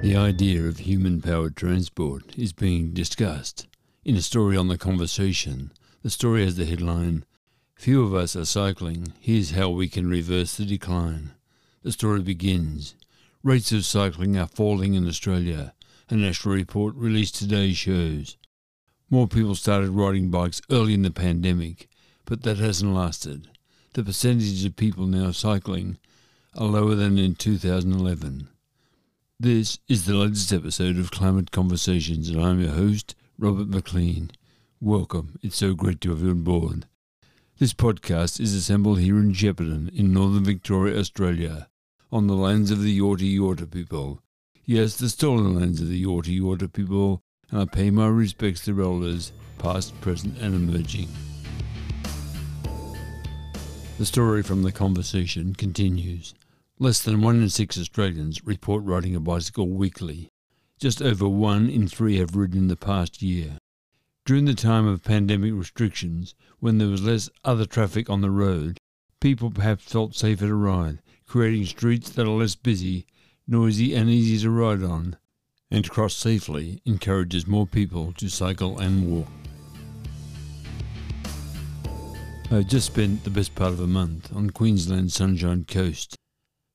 The idea of human powered transport is being discussed. In a story on The Conversation, the story has the headline Few of us are cycling. Here's how we can reverse the decline. The story begins Rates of cycling are falling in Australia. A national report released today shows. More people started riding bikes early in the pandemic, but that hasn't lasted. The percentage of people now cycling are lower than in 2011. This is the latest episode of Climate Conversations, and I'm your host, Robert McLean. Welcome. It's so great to have you on board. This podcast is assembled here in Shepparton, in northern Victoria, Australia, on the lands of the Yorta Yorta people. Yes, the stolen lands of the Yorta Yorta people, and I pay my respects to elders, past, present, and emerging. The story from the conversation continues. Less than one in six Australians report riding a bicycle weekly. Just over one in three have ridden in the past year. During the time of pandemic restrictions, when there was less other traffic on the road, people perhaps felt safer to ride, creating streets that are less busy, noisy, and easy to ride on, and to cross safely encourages more people to cycle and walk. I've just spent the best part of a month on Queensland's Sunshine Coast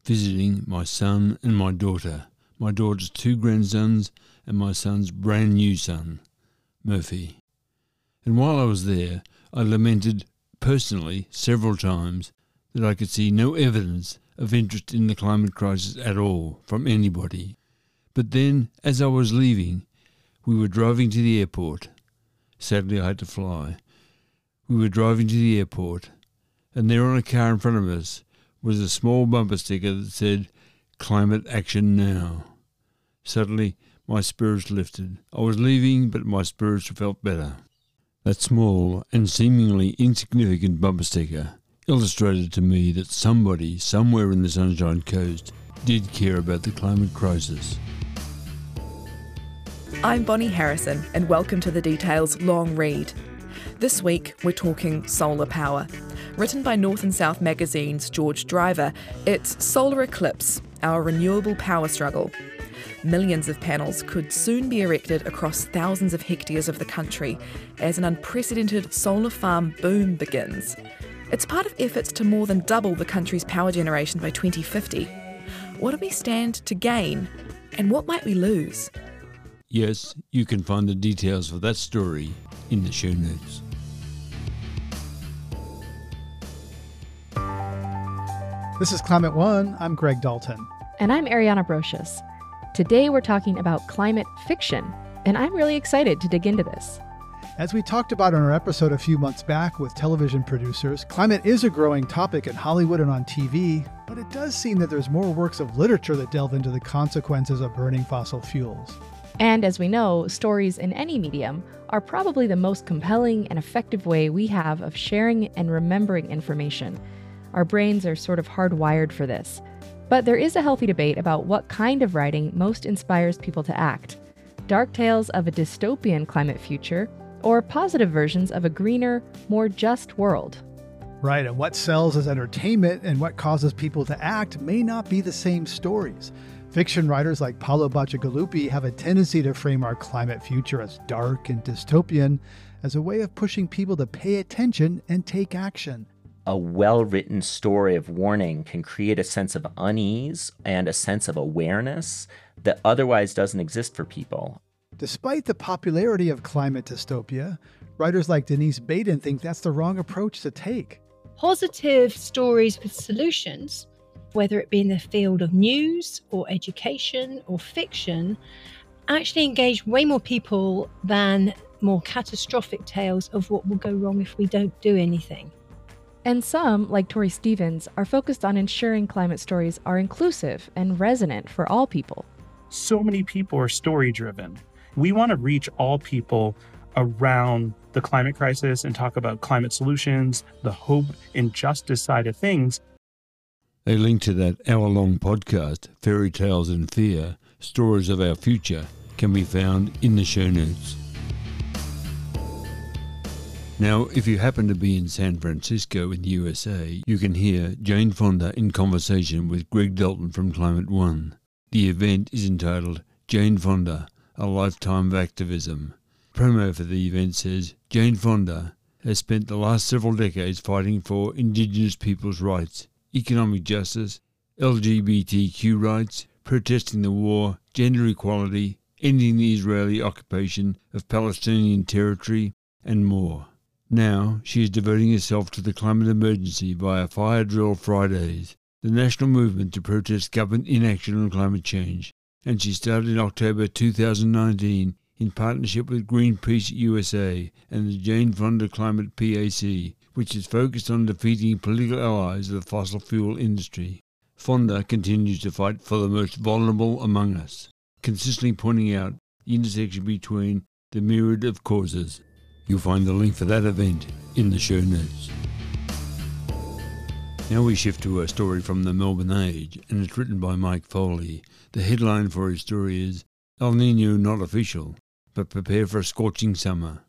visiting my son and my daughter, my daughter's two grandsons, and my son's brand new son, Murphy. And while I was there, I lamented personally several times that I could see no evidence of interest in the climate crisis at all from anybody. But then, as I was leaving, we were driving to the airport. Sadly, I had to fly. We were driving to the airport, and there on a car in front of us was a small bumper sticker that said, Climate Action Now. Suddenly, my spirits lifted. I was leaving, but my spirits felt better. That small and seemingly insignificant bumper sticker illustrated to me that somebody somewhere in the Sunshine Coast did care about the climate crisis. I'm Bonnie Harrison, and welcome to the Details Long Read. This week, we're talking solar power. Written by North and South magazine's George Driver, it's Solar Eclipse Our Renewable Power Struggle. Millions of panels could soon be erected across thousands of hectares of the country as an unprecedented solar farm boom begins. It's part of efforts to more than double the country's power generation by 2050. What do we stand to gain, and what might we lose? Yes, you can find the details for that story in the show notes. This is Climate One. I'm Greg Dalton. And I'm Ariana Brocious. Today we're talking about climate fiction, and I'm really excited to dig into this. As we talked about in our episode a few months back with television producers, climate is a growing topic in Hollywood and on TV, but it does seem that there's more works of literature that delve into the consequences of burning fossil fuels. And as we know, stories in any medium are probably the most compelling and effective way we have of sharing and remembering information. Our brains are sort of hardwired for this. But there is a healthy debate about what kind of writing most inspires people to act. Dark tales of a dystopian climate future, or positive versions of a greener, more just world. Right, and what sells as entertainment and what causes people to act may not be the same stories. Fiction writers like Paolo Bacigalupi have a tendency to frame our climate future as dark and dystopian as a way of pushing people to pay attention and take action a well written story of warning can create a sense of unease and a sense of awareness that otherwise doesn't exist for people. Despite the popularity of climate dystopia, writers like Denise Baden think that's the wrong approach to take. Positive stories with solutions, whether it be in the field of news or education or fiction, actually engage way more people than more catastrophic tales of what will go wrong if we don't do anything. And some, like Tori Stevens, are focused on ensuring climate stories are inclusive and resonant for all people. So many people are story driven. We want to reach all people around the climate crisis and talk about climate solutions, the hope and justice side of things. A link to that hour long podcast, Fairy Tales and Fear Stories of Our Future, can be found in the show notes. Now, if you happen to be in San Francisco in the USA, you can hear Jane Fonda in conversation with Greg Dalton from Climate One. The event is entitled Jane Fonda, A Lifetime of Activism. Promo for the event says Jane Fonda has spent the last several decades fighting for Indigenous people's rights, economic justice, LGBTQ rights, protesting the war, gender equality, ending the Israeli occupation of Palestinian territory, and more. Now she is devoting herself to the climate emergency via Fire Drill Fridays, the national movement to protest government inaction on climate change, and she started in October 2019 in partnership with Greenpeace USA and the Jane Fonda Climate PAC, which is focused on defeating political allies of the fossil fuel industry. Fonda continues to fight for the most vulnerable among us, consistently pointing out the intersection between the myriad of causes. You'll find the link for that event in the show notes. Now we shift to a story from the Melbourne Age, and it's written by Mike Foley. The headline for his story is El Nino not official, but prepare for a scorching summer.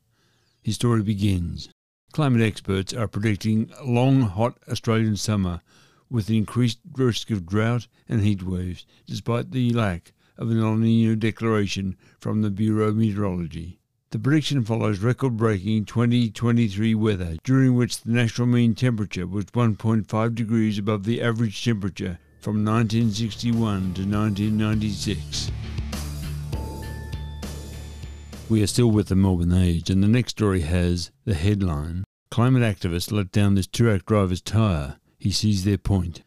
His story begins. Climate experts are predicting a long, hot Australian summer with increased risk of drought and heat waves, despite the lack of an El Nino declaration from the Bureau of Meteorology. The prediction follows record breaking 2023 weather, during which the national mean temperature was 1.5 degrees above the average temperature from 1961 to 1996. We are still with the Melbourne Age, and the next story has the headline Climate activists let down this Toorak driver's tyre. He sees their point.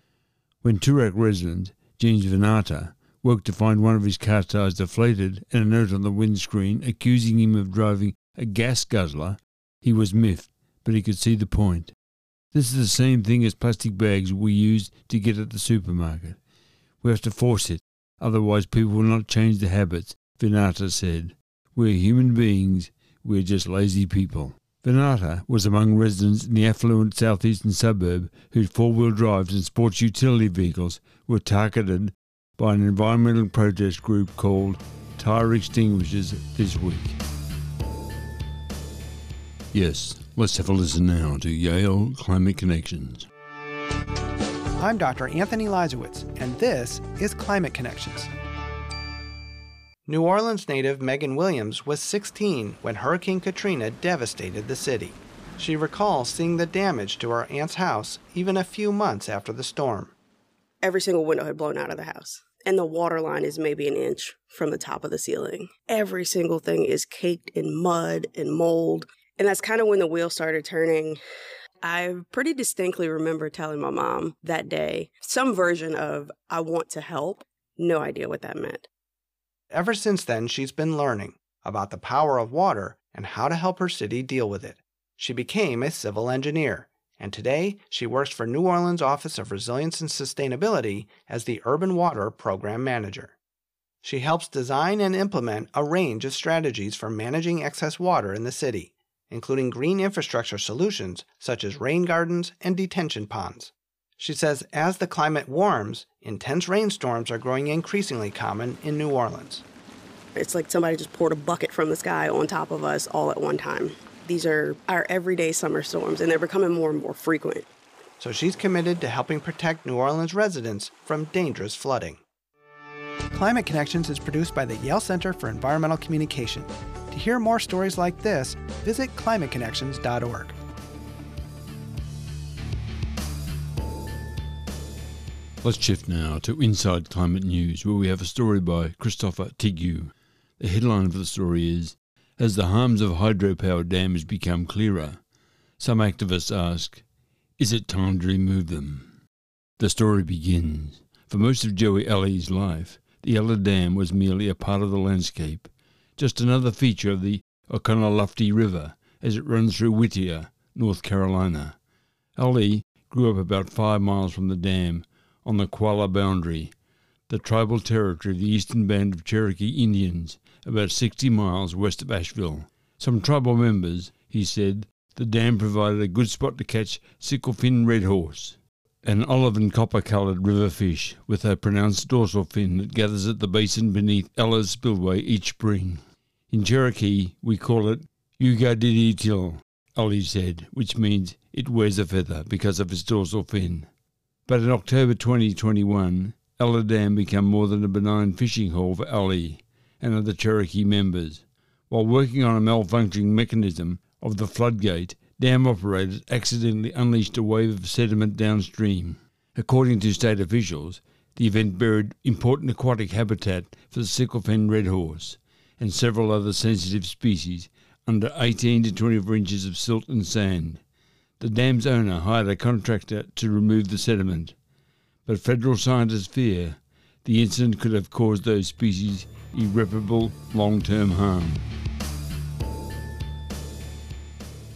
When Toorak resident James Venata woke to find one of his car tires deflated and a note on the windscreen accusing him of driving a gas guzzler, he was miffed, but he could see the point. This is the same thing as plastic bags we use to get at the supermarket. We have to force it, otherwise people will not change their habits, Venata said. We're human beings, we're just lazy people. Venata was among residents in the affluent southeastern suburb whose four wheel drives and sports utility vehicles were targeted by an environmental protest group called Tyre Extinguishers this week. Yes, let's have a listen now to Yale Climate Connections. I'm Dr. Anthony Leiserowitz, and this is Climate Connections. New Orleans native Megan Williams was 16 when Hurricane Katrina devastated the city. She recalls seeing the damage to her aunt's house even a few months after the storm. Every single window had blown out of the house and the water line is maybe an inch from the top of the ceiling. Every single thing is caked in mud and mold. And that's kind of when the wheel started turning. I pretty distinctly remember telling my mom that day some version of, I want to help. No idea what that meant. Ever since then, she's been learning about the power of water and how to help her city deal with it. She became a civil engineer and today she works for New Orleans Office of Resilience and Sustainability as the Urban Water Program Manager. She helps design and implement a range of strategies for managing excess water in the city, including green infrastructure solutions such as rain gardens and detention ponds. She says as the climate warms, intense rainstorms are growing increasingly common in New Orleans. It's like somebody just poured a bucket from the sky on top of us all at one time. These are our everyday summer storms, and they're becoming more and more frequent. So she's committed to helping protect New Orleans residents from dangerous flooding. Climate Connections is produced by the Yale Center for Environmental Communication. To hear more stories like this, visit climateconnections.org. Let's shift now to Inside Climate News, where we have a story by Kristoffer Tigue. The headline for the story is as the harms of hydropower dams become clearer, some activists ask, is it time to remove them? The story begins. For most of Joey Owle's life, the Ela Dam was merely a part of the landscape, just another feature of the Oconaluftee River as it runs through Whittier, North Carolina. Owle grew up about five miles from the dam on the Qualla boundary, the tribal territory of the eastern band of Cherokee Indians about 60 miles west of Asheville. Some tribal members, he said, the dam provided a good spot to catch sickle-fin red horse, an olive and copper-coloured river fish with a pronounced dorsal fin that gathers at the basin beneath Ela's spillway each spring. In Cherokee, we call it Ugadidi Til, Owle said, which means it wears a feather because of its dorsal fin. But in October 2021, Ela Dam became more than a benign fishing hole for Owle and other Cherokee members. While working on a malfunctioning mechanism of the floodgate, dam operators accidentally unleashed a wave of sediment downstream. According to state officials, the event buried important aquatic habitat for the sickle-fin red horse and several other sensitive species under 18 to 24 inches of silt and sand. The dam's owner hired a contractor to remove the sediment, but federal scientists fear the incident could have caused those species irreparable long-term harm.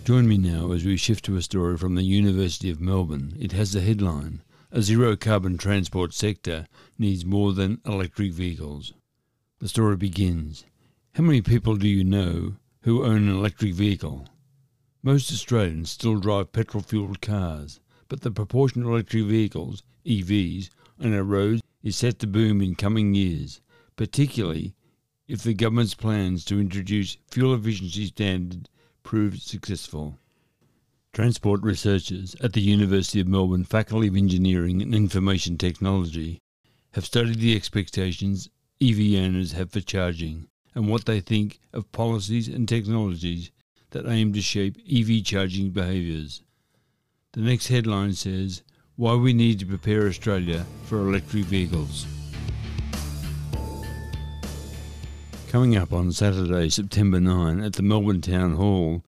Join me now as we shift to a story from the University of Melbourne. It has the headline A zero carbon transport sector needs more than electric vehicles. The story begins How many people do you know who own an electric vehicle? Most Australians still drive petrol fueled cars, but the proportion of electric vehicles, EVs, on our roads is set to boom in coming years, particularly if the government's plans to introduce fuel efficiency standards prove successful. Transport researchers at the University of Melbourne Faculty of Engineering and Information Technology have studied the expectations EV owners have for charging and what they think of policies and technologies that aim to shape EV charging behaviours. The next headline says Why we need to prepare Australia for electric vehicles. Coming up on Saturday, September 9 at the Melbourne Town Hall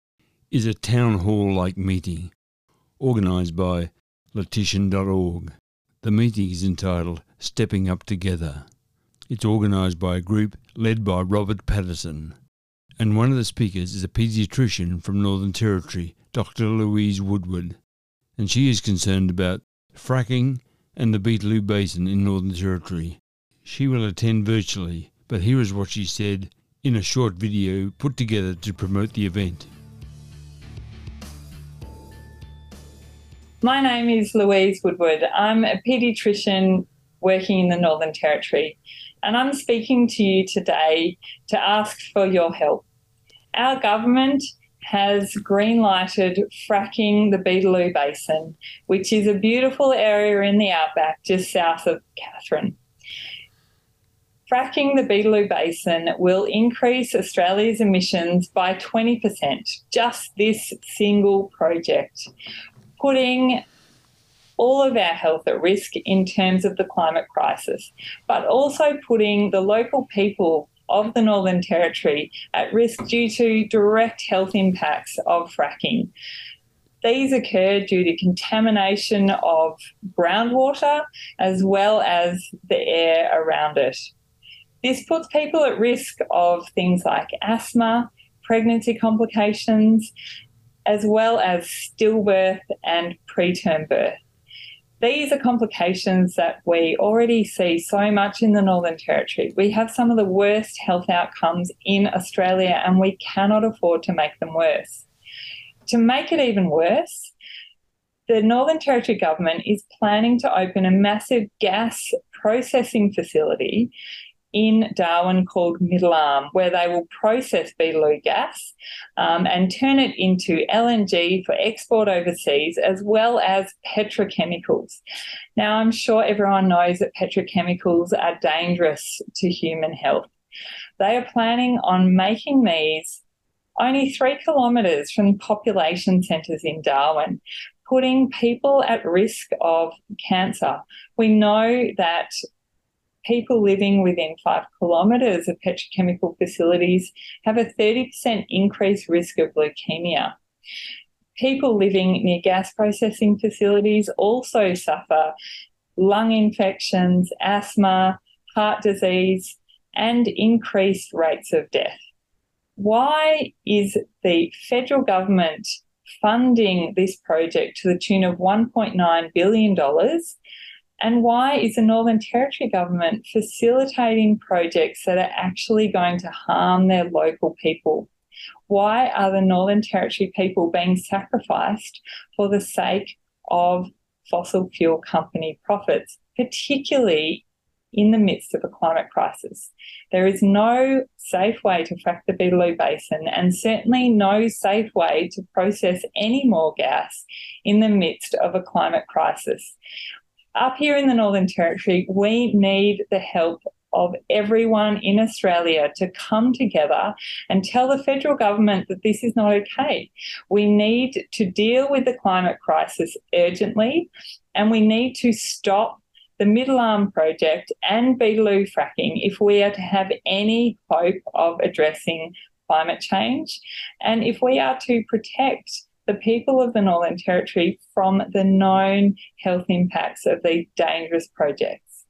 is a town hall like meeting organised by letition.org. The meeting is entitled Stepping Up Together. It's organised by a group led by Robert Patterson and one of the speakers is a paediatrician from Northern Territory, Dr. Louise Woodward, and she is concerned about fracking and the Beetaloo Basin in Northern Territory. She will attend virtually, but here is what she said in a short video put together to promote the event. My name is Louise Woodward. I'm a paediatrician working in the Northern Territory, and I'm speaking to you today to ask for your help our government has green-lighted fracking the Beetaloo Basin, which is a beautiful area in the outback just south of Katherine. Fracking the Beetaloo Basin will increase Australia's emissions by 20%, just this single project, putting all of our health at risk in terms of the climate crisis, but also putting the local people of the Northern Territory at risk due to direct health impacts of fracking. These occur due to contamination of groundwater as well as the air around it. This puts people at risk of things like asthma, pregnancy complications, as well as stillbirth and preterm birth. These are complications that we already see so much in the Northern Territory. We have some of the worst health outcomes in Australia and we cannot afford to make them worse. To make it even worse, the Northern Territory government is planning to open a massive gas processing facility in Darwin called Middle Arm, where they will process Beetaloo gas um, and turn it into LNG for export overseas, as well as petrochemicals. Now, I'm sure everyone knows that petrochemicals are dangerous to human health. They are planning on making these only three kilometres from population centres in Darwin, putting people at risk of cancer. We know that people living within five kilometres of petrochemical facilities have a 30% increased risk of leukemia. People living near gas processing facilities also suffer lung infections, asthma, heart disease, and increased rates of death. Why is the federal government funding this project to the tune of $1.9 billion and why is the Northern Territory government facilitating projects that are actually going to harm their local people? Why are the Northern Territory people being sacrificed for the sake of fossil fuel company profits, particularly in the midst of a climate crisis. There is no safe way to frack the Beetaloo Basin and certainly no safe way to process any more gas in the midst of a climate crisis up here in the Northern Territory, we need the help of everyone in Australia to come together and tell the federal government that this is not okay. We need to deal with the climate crisis urgently and we need to stop the Middle Arm project and Beetaloo fracking if we are to have any hope of addressing climate change and if we are to protect the people of the Northern Territory from the known health impacts of these dangerous projects.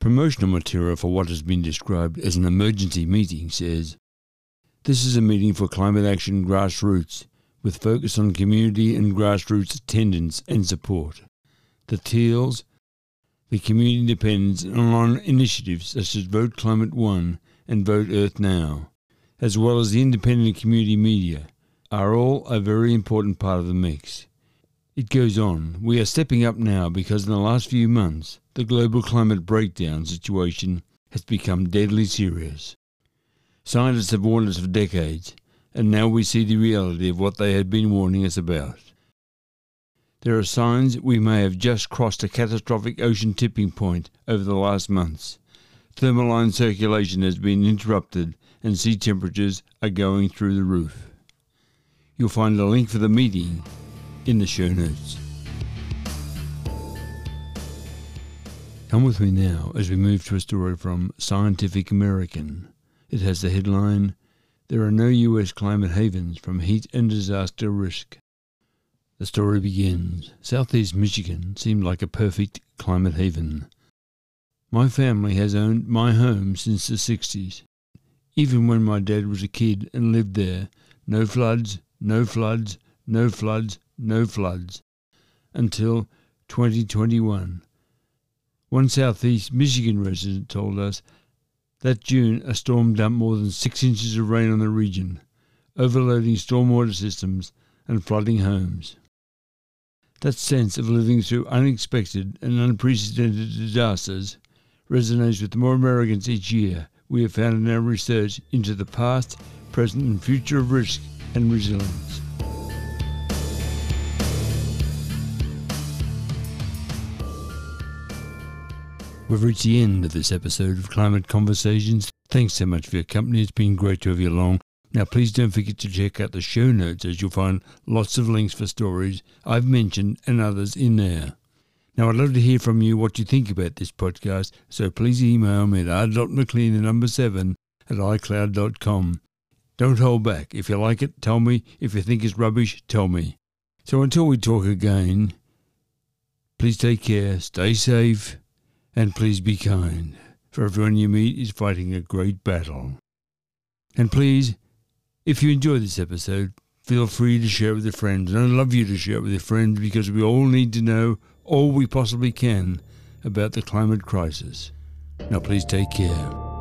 Promotional material for what has been described as an emergency meeting says This is a meeting for climate action grassroots with focus on community and grassroots attendance and support. The Teals, the community depends on initiatives such as Vote Climate One and Vote Earth Now, as well as the independent community media, are all a very important part of the mix. It goes on. We are stepping up now because in the last few months, the global climate breakdown situation has become deadly serious. Scientists have warned us for decades, and now we see the reality of what they had been warning us about. There are signs we may have just crossed a catastrophic ocean tipping point over the last months. Thermohaline circulation has been interrupted and sea temperatures are going through the roof. You'll find a link for the meeting in the show notes. Come with me now as we move to a story from Scientific American. It has the headline There are no US climate havens from heat and disaster risk. The story begins Southeast Michigan seemed like a perfect climate haven. My family has owned my home since the 60s. Even when my dad was a kid and lived there, no floods, no floods, no floods, no floods until 2021. One southeast Michigan resident told us that June a storm dumped more than six inches of rain on the region, overloading stormwater systems and flooding homes. That sense of living through unexpected and unprecedented disasters resonates with more Americans each year, we have found in our research into the past, present, and future of risk and resilience. We've reached the end of this episode of Climate Conversations. Thanks so much for your company. It's been great to have you along. Now, please don't forget to check out the show notes as you'll find lots of links for stories I've mentioned and others in there. Now, I'd love to hear from you what you think about this podcast, so please email me at r.mclean, the number 7, at icloud.com. Don't hold back. If you like it, tell me. If you think it's rubbish, tell me. So until we talk again, please take care, stay safe, and please be kind, for everyone you meet is fighting a great battle. And please, if you enjoy this episode, feel free to share it with your friends. And I'd love you to share it with your friends because we all need to know all we possibly can about the climate crisis. Now, please take care.